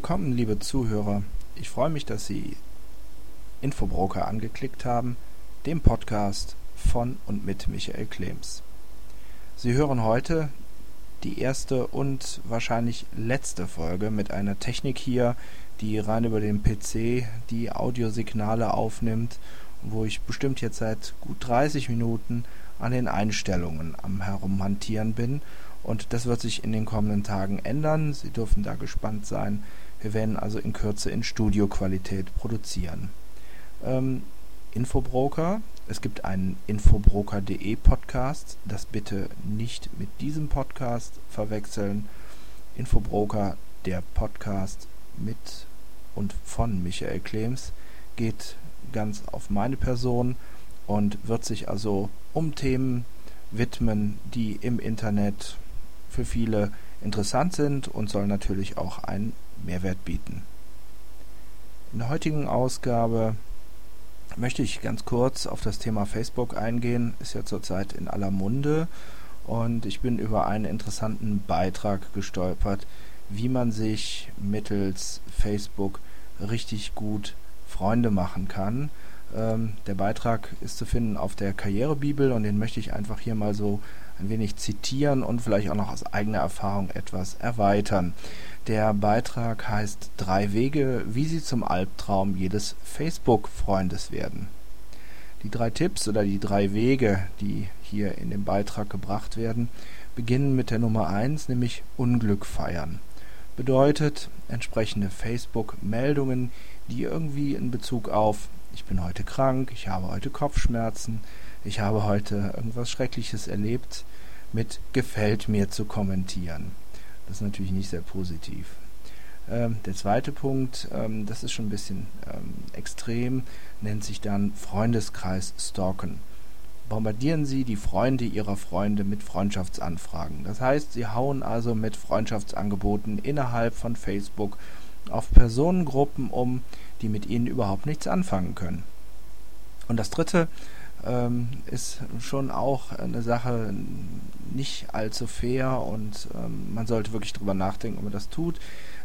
willkommen, liebe Zuhörer. Ich freue mich, dass Sie Infobroker angeklickt haben, dem Podcast von und mit Michael Klems. Sie hören heute die erste und wahrscheinlich letzte Folge mit einer Technik hier, die rein über den PC die Audiosignale aufnimmt, wo ich bestimmt jetzt seit gut 30 Minuten an den Einstellungen am Herumhantieren bin und das wird sich in den kommenden Tagen ändern. Sie dürfen da gespannt sein. Wir werden also in Kürze in Studioqualität produzieren. Ähm, Infobroker. Es gibt einen Infobroker.de Podcast. Das bitte nicht mit diesem Podcast verwechseln. Infobroker, der Podcast mit und von Michael Klems, geht ganz auf meine Person und wird sich also um Themen widmen, die im Internet für viele interessant sind und soll natürlich auch einen Mehrwert bieten. In der heutigen Ausgabe möchte ich ganz kurz auf das Thema Facebook eingehen. Ist ja zurzeit in aller Munde und ich bin über einen interessanten Beitrag gestolpert, wie man sich mittels Facebook richtig gut Freunde machen kann. Ähm, der Beitrag ist zu finden auf der Karrierebibel und den möchte ich einfach hier mal so ein wenig zitieren und vielleicht auch noch aus eigener Erfahrung etwas erweitern. Der Beitrag heißt Drei Wege, wie Sie zum Albtraum jedes Facebook-Freundes werden. Die drei Tipps oder die drei Wege, die hier in dem Beitrag gebracht werden, beginnen mit der Nummer eins, nämlich Unglück feiern. Bedeutet entsprechende Facebook-Meldungen, die irgendwie in Bezug auf ich bin heute krank, ich habe heute Kopfschmerzen, ich habe heute irgendwas Schreckliches erlebt, mit gefällt mir zu kommentieren. Das ist natürlich nicht sehr positiv. Ähm, der zweite Punkt, ähm, das ist schon ein bisschen ähm, extrem, nennt sich dann Freundeskreis stalken. Bombardieren Sie die Freunde Ihrer Freunde mit Freundschaftsanfragen. Das heißt, Sie hauen also mit Freundschaftsangeboten innerhalb von Facebook auf Personengruppen um, die mit Ihnen überhaupt nichts anfangen können. Und das dritte, ähm, ist schon auch eine Sache nicht allzu fair und ähm, man sollte wirklich drüber nachdenken, ob man das tut.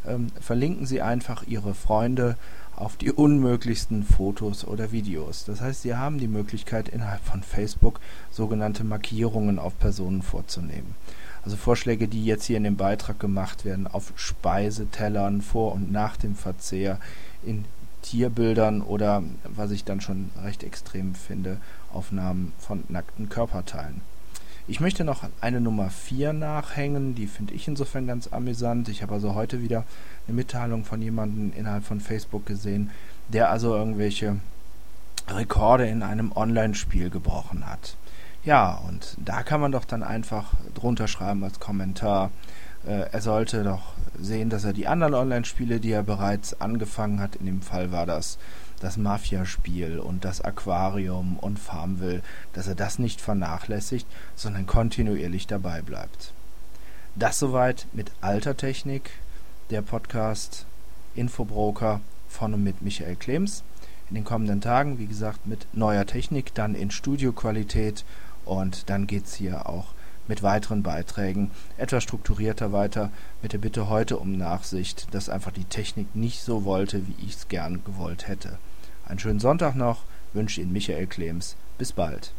Ähm, verlinken Sie einfach Ihre Freunde auf die unmöglichsten Fotos oder Videos. Das heißt, Sie haben die Möglichkeit innerhalb von Facebook sogenannte Markierungen auf Personen vorzunehmen. Also Vorschläge, die jetzt hier in dem Beitrag gemacht werden, auf Speisetellern vor und nach dem Verzehr, in Tierbildern oder, was ich dann schon recht extrem finde, Aufnahmen von nackten Körperteilen. Ich möchte noch eine Nummer 4 nachhängen, die finde ich insofern ganz amüsant. Ich habe also heute wieder eine Mitteilung von jemandem innerhalb von Facebook gesehen, der also irgendwelche Rekorde in einem Online-Spiel gebrochen hat. Ja, und da kann man doch dann einfach drunter schreiben als Kommentar, er sollte doch sehen, dass er die anderen Online-Spiele, die er bereits angefangen hat, in dem Fall war das das Mafia-Spiel und das Aquarium und Farmville, dass er das nicht vernachlässigt, sondern kontinuierlich dabei bleibt. Das soweit mit alter Technik, der Podcast Infobroker von und mit Michael Klems. In den kommenden Tagen, wie gesagt, mit neuer Technik, dann in Studioqualität und dann geht es hier auch mit weiteren Beiträgen etwas strukturierter weiter, mit der Bitte heute um Nachsicht, dass einfach die Technik nicht so wollte, wie ich es gern gewollt hätte. Einen schönen Sonntag noch, wünsche Ihnen Michael Klems. Bis bald.